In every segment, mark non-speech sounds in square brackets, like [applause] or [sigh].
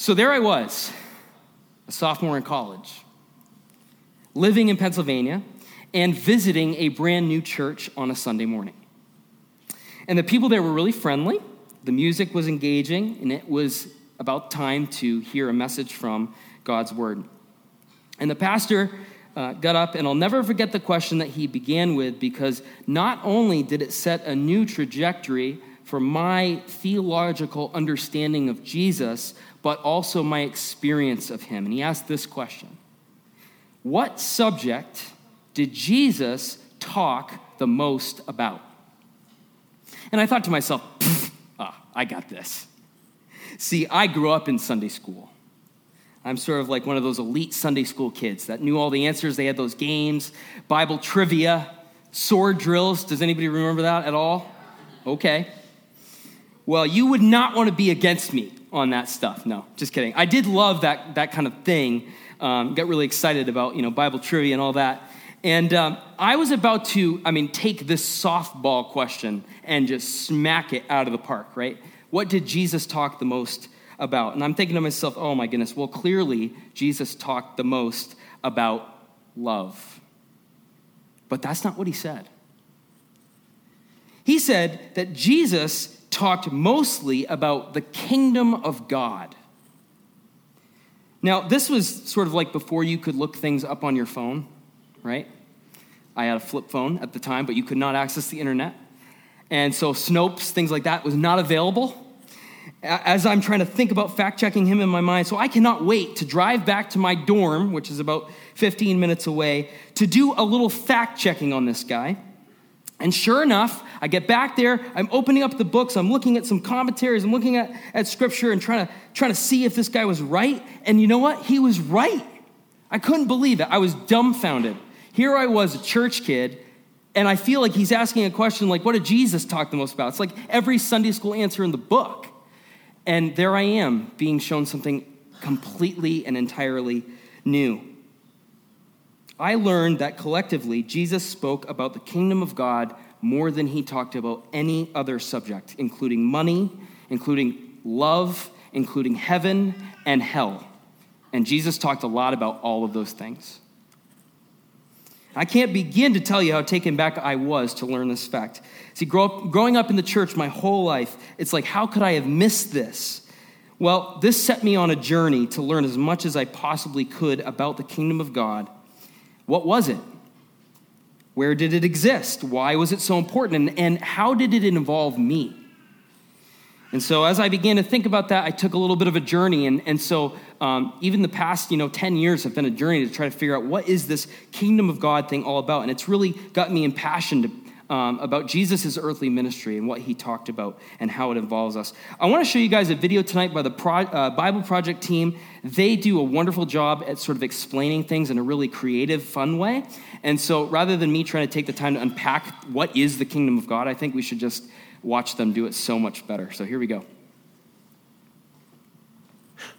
So there I was, a sophomore in college, living in Pennsylvania and visiting a brand new church on a Sunday morning. And the people there were really friendly, the music was engaging, and it was about time to hear a message from God's Word. And the pastor uh, got up, and I'll never forget the question that he began with because not only did it set a new trajectory for my theological understanding of Jesus, but also my experience of him. And he asked this question What subject did Jesus talk the most about? And I thought to myself, ah, I got this. See, I grew up in Sunday school. I'm sort of like one of those elite Sunday school kids that knew all the answers. They had those games, Bible trivia, sword drills. Does anybody remember that at all? Okay. Well, you would not want to be against me on that stuff. No, just kidding. I did love that, that kind of thing. Um, got really excited about, you know, Bible trivia and all that. And um, I was about to, I mean, take this softball question and just smack it out of the park, right? What did Jesus talk the most about? And I'm thinking to myself, oh my goodness, well, clearly Jesus talked the most about love. But that's not what he said. He said that Jesus talked mostly about the kingdom of God. Now, this was sort of like before you could look things up on your phone, right? I had a flip phone at the time, but you could not access the internet. And so Snopes, things like that, was not available. As I'm trying to think about fact checking him in my mind, so I cannot wait to drive back to my dorm, which is about 15 minutes away, to do a little fact checking on this guy. And sure enough, I get back there, I'm opening up the books, I'm looking at some commentaries, I'm looking at, at scripture and trying to, trying to see if this guy was right. And you know what? He was right. I couldn't believe it. I was dumbfounded. Here I was, a church kid, and I feel like he's asking a question like, what did Jesus talk the most about? It's like every Sunday school answer in the book. And there I am, being shown something completely and entirely new. I learned that collectively, Jesus spoke about the kingdom of God more than he talked about any other subject, including money, including love, including heaven and hell. And Jesus talked a lot about all of those things. I can't begin to tell you how taken back I was to learn this fact. See, grow up, growing up in the church my whole life, it's like, how could I have missed this? Well, this set me on a journey to learn as much as I possibly could about the kingdom of God what was it? Where did it exist? Why was it so important? And, and how did it involve me? And so as I began to think about that, I took a little bit of a journey. And, and so um, even the past, you know, 10 years have been a journey to try to figure out what is this kingdom of God thing all about. And it's really got me impassioned um, about Jesus' earthly ministry and what he talked about and how it involves us. I want to show you guys a video tonight by the Pro- uh, Bible Project team. They do a wonderful job at sort of explaining things in a really creative, fun way. And so rather than me trying to take the time to unpack what is the kingdom of God, I think we should just watch them do it so much better. So here we go.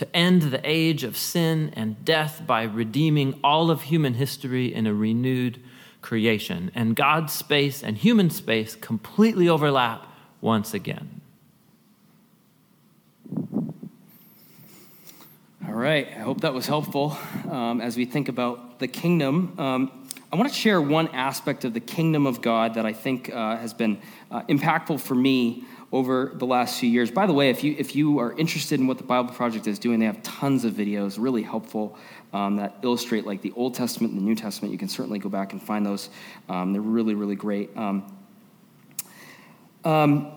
to end the age of sin and death by redeeming all of human history in a renewed creation. And God's space and human space completely overlap once again. All right, I hope that was helpful um, as we think about the kingdom. Um, I want to share one aspect of the kingdom of God that I think uh, has been uh, impactful for me over the last few years. By the way, if you if you are interested in what the Bible Project is doing, they have tons of videos, really helpful, um, that illustrate like the Old Testament and the New Testament. You can certainly go back and find those. Um, they're really really great. Um, um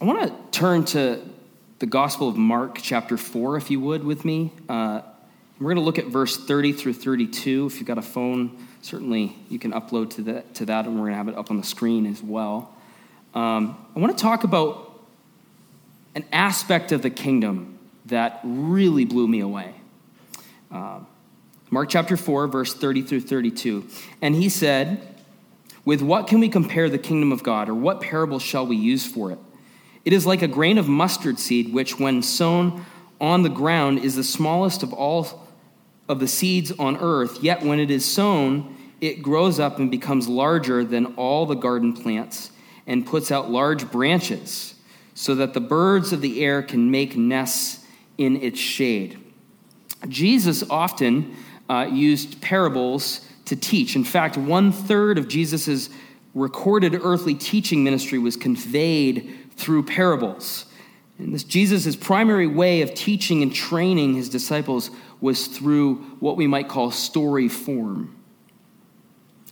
I want to turn to the Gospel of Mark, chapter 4, if you would, with me. Uh, we're going to look at verse 30 through 32. If you've got a phone, certainly you can upload to that, to that and we're going to have it up on the screen as well. Um, I want to talk about an aspect of the kingdom that really blew me away. Uh, Mark chapter 4, verse 30 through 32. And he said, With what can we compare the kingdom of God, or what parable shall we use for it? It is like a grain of mustard seed, which, when sown on the ground, is the smallest of all of the seeds on earth. Yet when it is sown, it grows up and becomes larger than all the garden plants and puts out large branches, so that the birds of the air can make nests in its shade. Jesus often uh, used parables to teach. In fact, one third of Jesus' recorded earthly teaching ministry was conveyed through parables. And this Jesus' primary way of teaching and training his disciples was through what we might call story form.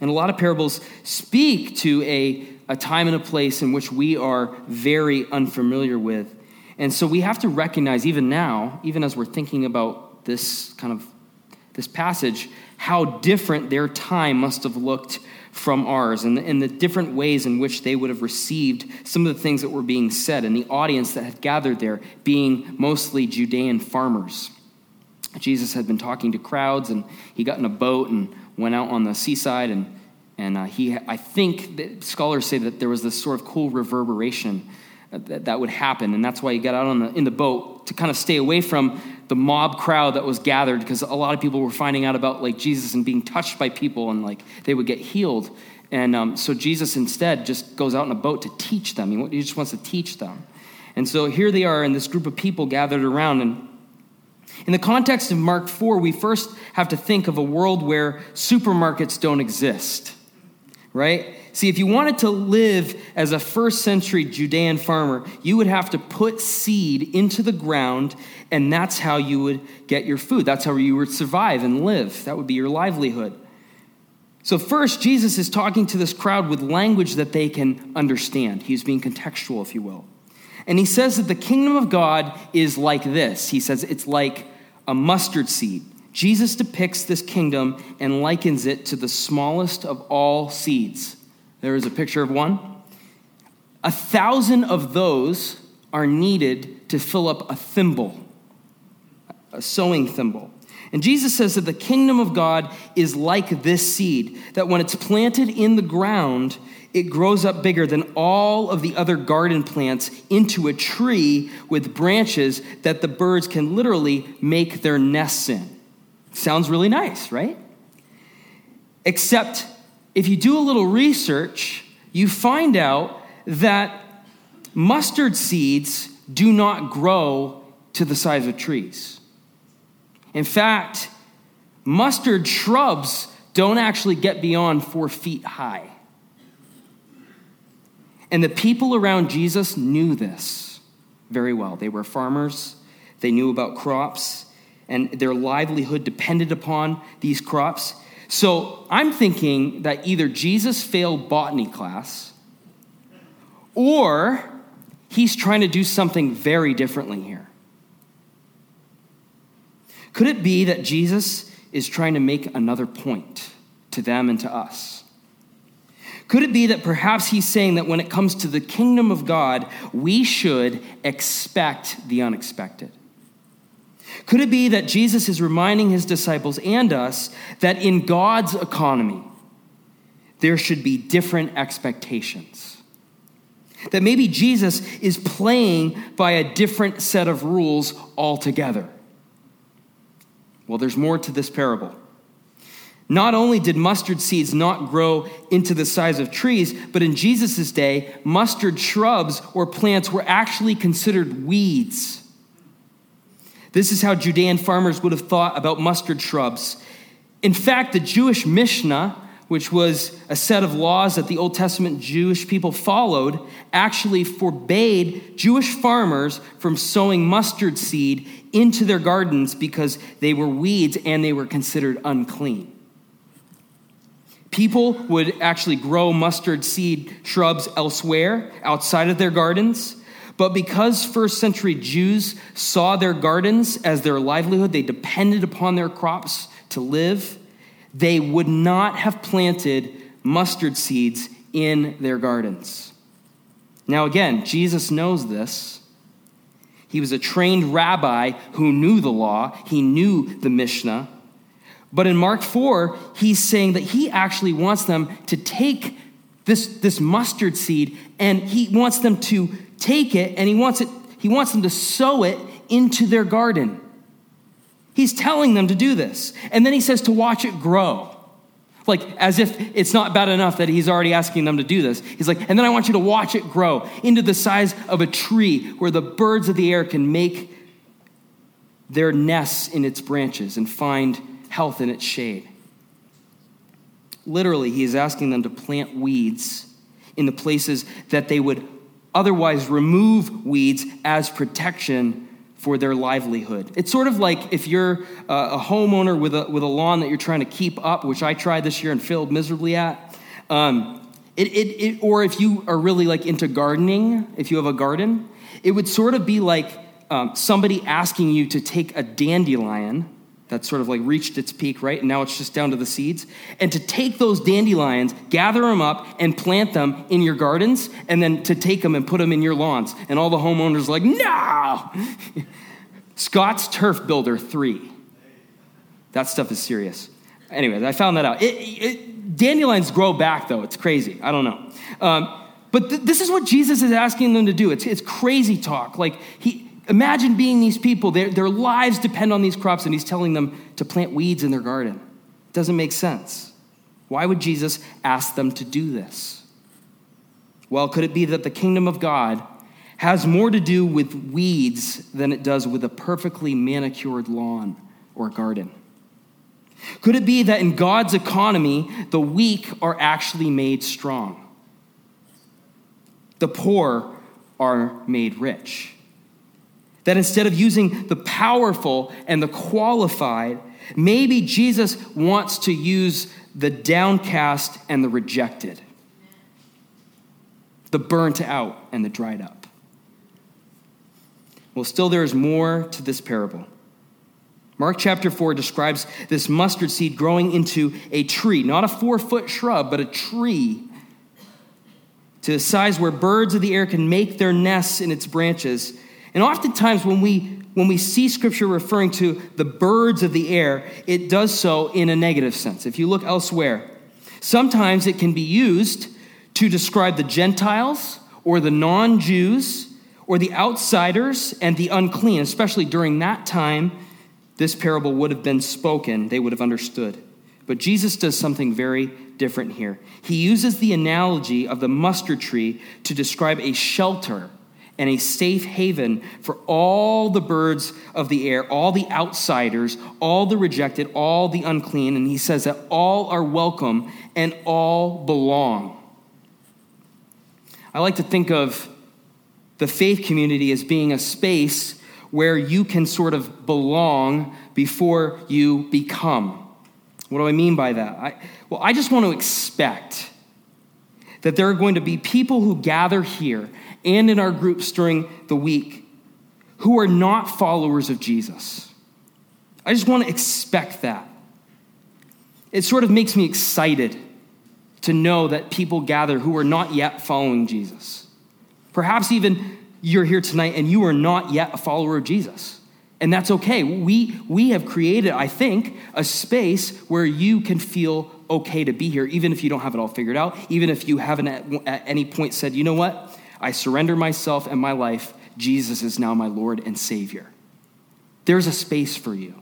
And a lot of parables speak to a, a time and a place in which we are very unfamiliar with. And so we have to recognize, even now, even as we're thinking about this kind of this passage, how different their time must have looked from ours and and the different ways in which they would have received some of the things that were being said, and the audience that had gathered there being mostly Judean farmers. Jesus had been talking to crowds, and he got in a boat and went out on the seaside, and, and uh, he, I think scholars say that there was this sort of cool reverberation that, that would happen, and that's why he got out on the, in the boat to kind of stay away from the mob crowd that was gathered because a lot of people were finding out about like Jesus and being touched by people and like they would get healed. And um, so Jesus instead just goes out in a boat to teach them. He, he just wants to teach them. And so here they are in this group of people gathered around. And in the context of Mark 4, we first have to think of a world where supermarkets don't exist, right? See, if you wanted to live as a first century Judean farmer, you would have to put seed into the ground, and that's how you would get your food. That's how you would survive and live. That would be your livelihood. So, first, Jesus is talking to this crowd with language that they can understand. He's being contextual, if you will. And he says that the kingdom of God is like this He says it's like a mustard seed. Jesus depicts this kingdom and likens it to the smallest of all seeds. There is a picture of one. A thousand of those are needed to fill up a thimble, a sewing thimble. And Jesus says that the kingdom of God is like this seed, that when it's planted in the ground, it grows up bigger than all of the other garden plants into a tree with branches that the birds can literally make their nests in. Sounds really nice, right? Except if you do a little research, you find out that mustard seeds do not grow to the size of trees. In fact, mustard shrubs don't actually get beyond four feet high. And the people around Jesus knew this very well. They were farmers, they knew about crops, and their livelihood depended upon these crops. So I'm thinking that either Jesus failed botany class or he's trying to do something very differently here. Could it be that Jesus is trying to make another point to them and to us? Could it be that perhaps he's saying that when it comes to the kingdom of God, we should expect the unexpected? Could it be that Jesus is reminding his disciples and us that in God's economy, there should be different expectations? That maybe Jesus is playing by a different set of rules altogether. Well, there's more to this parable. Not only did mustard seeds not grow into the size of trees, but in Jesus' day, mustard shrubs or plants were actually considered weeds. This is how Judean farmers would have thought about mustard shrubs. In fact, the Jewish Mishnah, which was a set of laws that the Old Testament Jewish people followed, actually forbade Jewish farmers from sowing mustard seed into their gardens because they were weeds and they were considered unclean. People would actually grow mustard seed shrubs elsewhere outside of their gardens But because first century Jews saw their gardens as their livelihood, they depended upon their crops to live, they would not have planted mustard seeds in their gardens. Now, again, Jesus knows this. He was a trained rabbi who knew the law, he knew the Mishnah. But in Mark 4, he's saying that he actually wants them to take this, this mustard seed and he wants them to take it and he wants it he wants them to sow it into their garden. He's telling them to do this. And then he says to watch it grow. Like, as if it's not bad enough that he's already asking them to do this. He's like, and then I want you to watch it grow into the size of a tree where the birds of the air can make their nests in its branches and find health in its shade. Literally, he is asking them to plant weeds in the places that they would otherwise remove weeds as protection for their livelihood. It's sort of like if you're a homeowner with a, with a lawn that you're trying to keep up, which I tried this year and failed miserably at. Um, it, it, it, or if you are really like into gardening, if you have a garden, it would sort of be like um, somebody asking you to take a dandelion that sort of like reached its peak, right? And now it's just down to the seeds. And to take those dandelions, gather them up, and plant them in your gardens, and then to take them and put them in your lawns. And all the homeowners like, no! [laughs] Scotts Turf Builder 3. That stuff is serious. Anyways, I found that out. It, it, dandelions grow back, though. It's crazy. I don't know. Um, but th- this is what Jesus is asking them to do. It's, it's crazy talk. Like, he, Imagine being these people, their, their lives depend on these crops, and he's telling them to plant weeds in their garden. It doesn't make sense. Why would Jesus ask them to do this? Well, could it be that the kingdom of God has more to do with weeds than it does with a perfectly manicured lawn or garden? Could it be that in God's economy, the weak are actually made strong? The poor are made rich. That instead of using the powerful and the qualified, maybe Jesus wants to use the downcast and the rejected, the burnt out and the dried up. Well, still, there is more to this parable. Mark chapter 4 describes this mustard seed growing into a tree, not a four foot shrub, but a tree, to a size where birds of the air can make their nests in its branches and oftentimes, when we, when we see scripture referring to the birds of the air, it does so in a negative sense. If you look elsewhere, sometimes it can be used to describe the Gentiles or the non Jews or the outsiders and the unclean, especially during that time this parable would have been spoken, they would have understood. But Jesus does something very different here. He uses the analogy of the mustard tree to describe a shelter and a safe haven for all the birds of the air, all the outsiders, all the rejected, all the unclean. And he says that all are welcome and all belong. I like to think of the faith community as being a space where you can sort of belong before you become. What do I mean by that? I, well, I just want to expect that there are going to be people who gather here and in our groups during the week who are not followers of Jesus. I just want to expect that. It sort of makes me excited to know that people gather who are not yet following Jesus. Perhaps even you're here tonight and you are not yet a follower of Jesus. And that's okay. We, we have created, I think, a space where you can feel okay to be here, even if you don't have it all figured out, even if you haven't at, at any point said, you know what? I surrender myself and my life. Jesus is now my Lord and Savior. There's a space for you.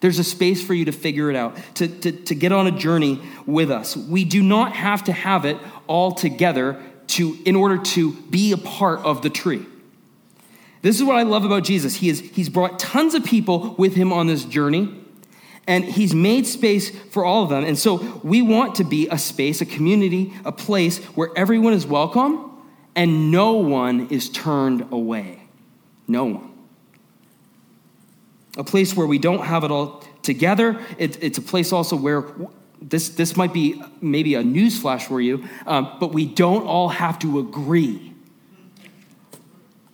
There's a space for you to figure it out, to, to, to get on a journey with us. We do not have to have it all together to, in order to be a part of the tree. This is what I love about Jesus. He is, he's brought tons of people with him on this journey, and he's made space for all of them. And so we want to be a space, a community, a place where everyone is welcome and no one is turned away. No one. A place where we don't have it all together. It, it's a place also where this, this might be maybe a newsflash for you, um, but we don't all have to agree.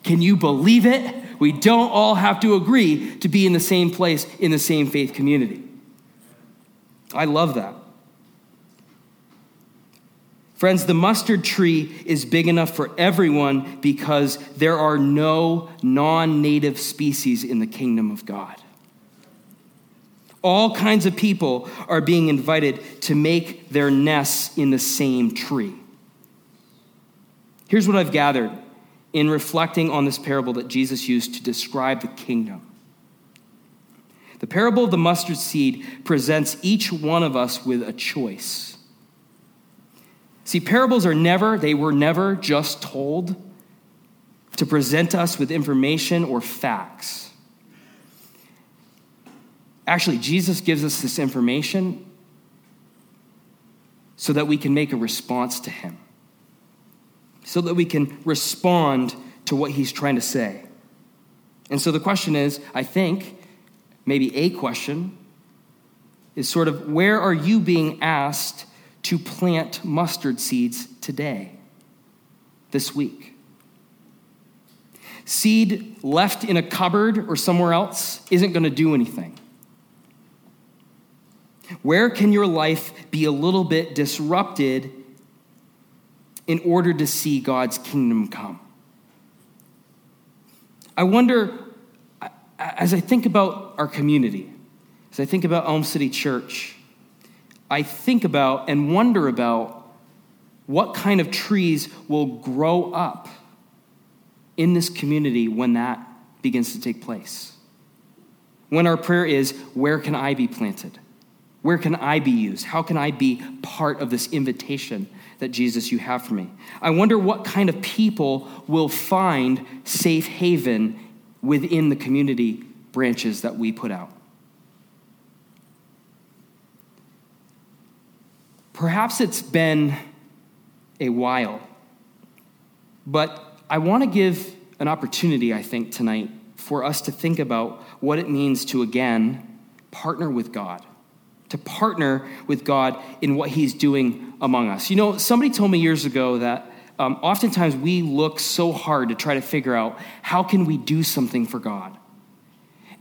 Can you believe it? We don't all have to agree to be in the same place in the same faith community. I love that. Friends, the mustard tree is big enough for everyone because there are no non native species in the kingdom of God. All kinds of people are being invited to make their nests in the same tree. Here's what I've gathered in reflecting on this parable that Jesus used to describe the kingdom. The parable of the mustard seed presents each one of us with a choice. See, parables are never, they were never just told to present us with information or facts. Actually, Jesus gives us this information so that we can make a response to Him, so that we can respond to what He's trying to say. And so the question is I think, maybe a question, is sort of where are you being asked to plant mustard seeds today, this week? Seed left in a cupboard or somewhere else isn't going to do anything. Where can your life be a little bit disrupted in order to see God's kingdom come? I wonder, as I think about our community, as I think about Elm City Church, I think about and wonder about what kind of trees will grow up in this community when that begins to take place. When our prayer is, Where can I be planted? Where can I be used? How can I be part of this invitation that Jesus you have for me? I wonder what kind of people will find safe haven within the community branches that we put out. Perhaps it's been a while, but I want to give an opportunity, I think, tonight for us to think about what it means to again partner with God to partner with God in what He's doing among us. You know, somebody told me years ago that um, oftentimes we look so hard to try to figure out how can we do something for God.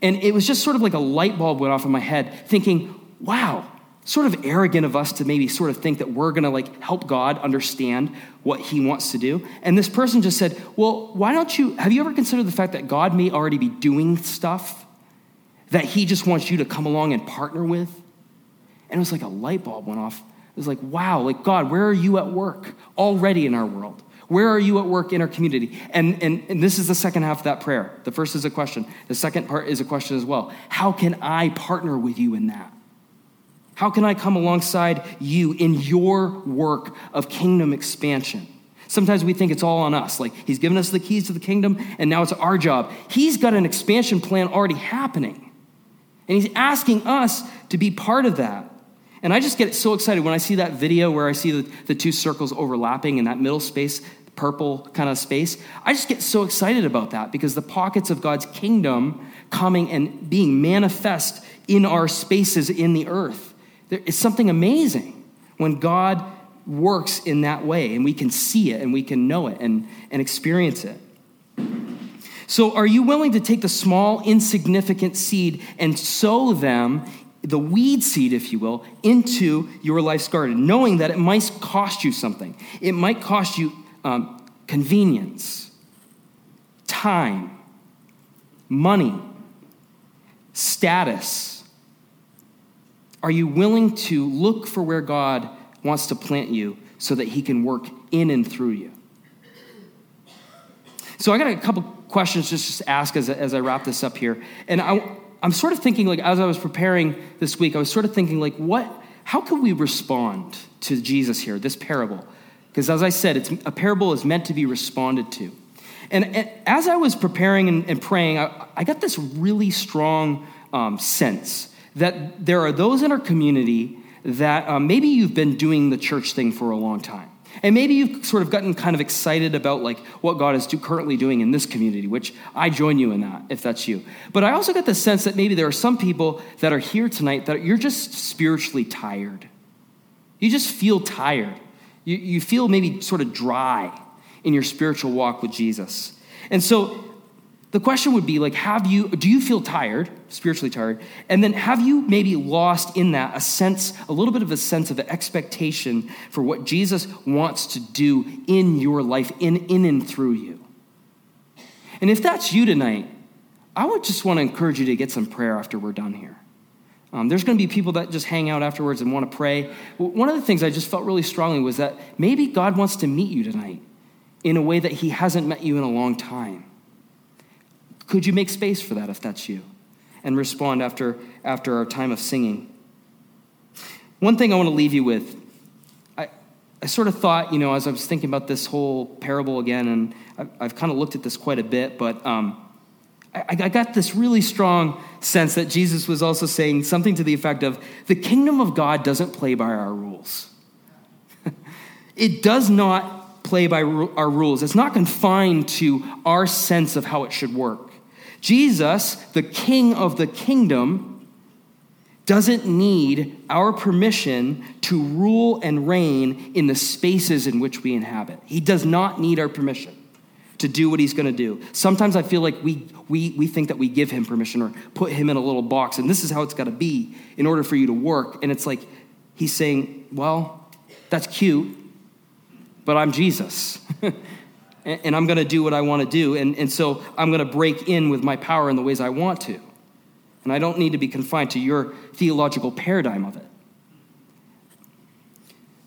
And it was just sort of like a light bulb went off in my head, thinking, wow, sort of arrogant of us to maybe sort of think that we're going to like help God understand what he wants to do. And this person just said, "Well, why don't you have you ever considered the fact that God may already be doing stuff that he just wants you to come along and partner with?" And it was like a light bulb went off. It was like, wow, like God, where are you at work already in our world? Where are you at work in our community? And, and, and this is the second half of that prayer. The first is a question, the second part is a question as well. How can I partner with you in that? How can I come alongside you in your work of kingdom expansion? Sometimes we think it's all on us. Like, he's given us the keys to the kingdom, and now it's our job. He's got an expansion plan already happening. And he's asking us to be part of that. And I just get so excited when I see that video where I see the, the two circles overlapping in that middle space, purple kind of space. I just get so excited about that because the pockets of God's kingdom coming and being manifest in our spaces in the earth. There is something amazing when God works in that way and we can see it and we can know it and, and experience it. So, are you willing to take the small, insignificant seed and sow them the weed seed, if you will, into your life's garden, knowing that it might cost you something. It might cost you um, convenience, time, money, status. Are you willing to look for where God wants to plant you so that He can work in and through you? So, I got a couple questions just to ask as, as I wrap this up here. And I, I'm sort of thinking, like, as I was preparing this week, I was sort of thinking, like, what, how can we respond to Jesus here, this parable? Because as I said, it's, a parable is meant to be responded to. And, and as I was preparing and, and praying, I, I, got this really strong um, sense that there are those in our community that um, maybe you've been doing the church thing for a long time. And maybe you've sort of gotten kind of excited about like what God is do, currently doing in this community, which I join you in that if that's you. But I also get the sense that maybe there are some people that are here tonight that you're just spiritually tired. You just feel tired. You, you feel maybe sort of dry in your spiritual walk with Jesus. And so the question would be like, have you, do you feel tired, spiritually tired? And then have you maybe lost in that a sense, a little bit of a sense of expectation for what Jesus wants to do in your life, in, in and through you? And if that's you tonight, I would just want to encourage you to get some prayer after we're done here. Um, there's going to be people that just hang out afterwards and want to pray. One of the things I just felt really strongly was that maybe God wants to meet you tonight in a way that He hasn't met you in a long time. Could you make space for that if that's you? And respond after, after our time of singing. One thing I want to leave you with I, I sort of thought, you know, as I was thinking about this whole parable again, and I've, I've kind of looked at this quite a bit, but um, I, I got this really strong sense that Jesus was also saying something to the effect of the kingdom of God doesn't play by our rules. [laughs] it does not play by our rules. It's not confined to our sense of how it should work. Jesus, the king of the kingdom, doesn't need our permission to rule and reign in the spaces in which we inhabit. He does not need our permission to do what he's going to do. Sometimes I feel like we, we, we think that we give him permission or put him in a little box, and this is how it's got to be in order for you to work. And it's like he's saying, Well, that's cute, but I'm Jesus. [laughs] and I'm going to do what I want to do. And, and so I'm going to break in with my power in the ways I want to. And I don't need to be confined to your theological paradigm of it.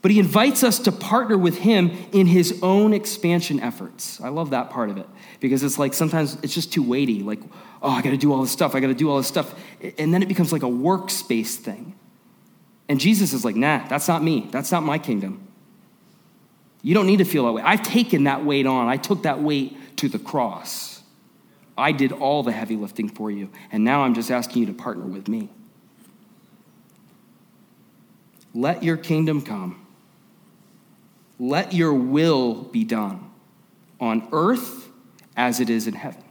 But he invites us to partner with him in his own expansion efforts. I love that part of it because it's like sometimes it's just too weighty. Like, oh, I got to do all this stuff. I got to do all this stuff. And then it becomes like a workspace thing. And Jesus is like, nah, that's not me. That's not my kingdom. You don't need to feel that way. I've taken that weight on. I took that weight to the cross. I did all the heavy lifting for you, and now I'm just asking you to partner with me. Let your kingdom come. Let your will be done on earth as it is in heaven.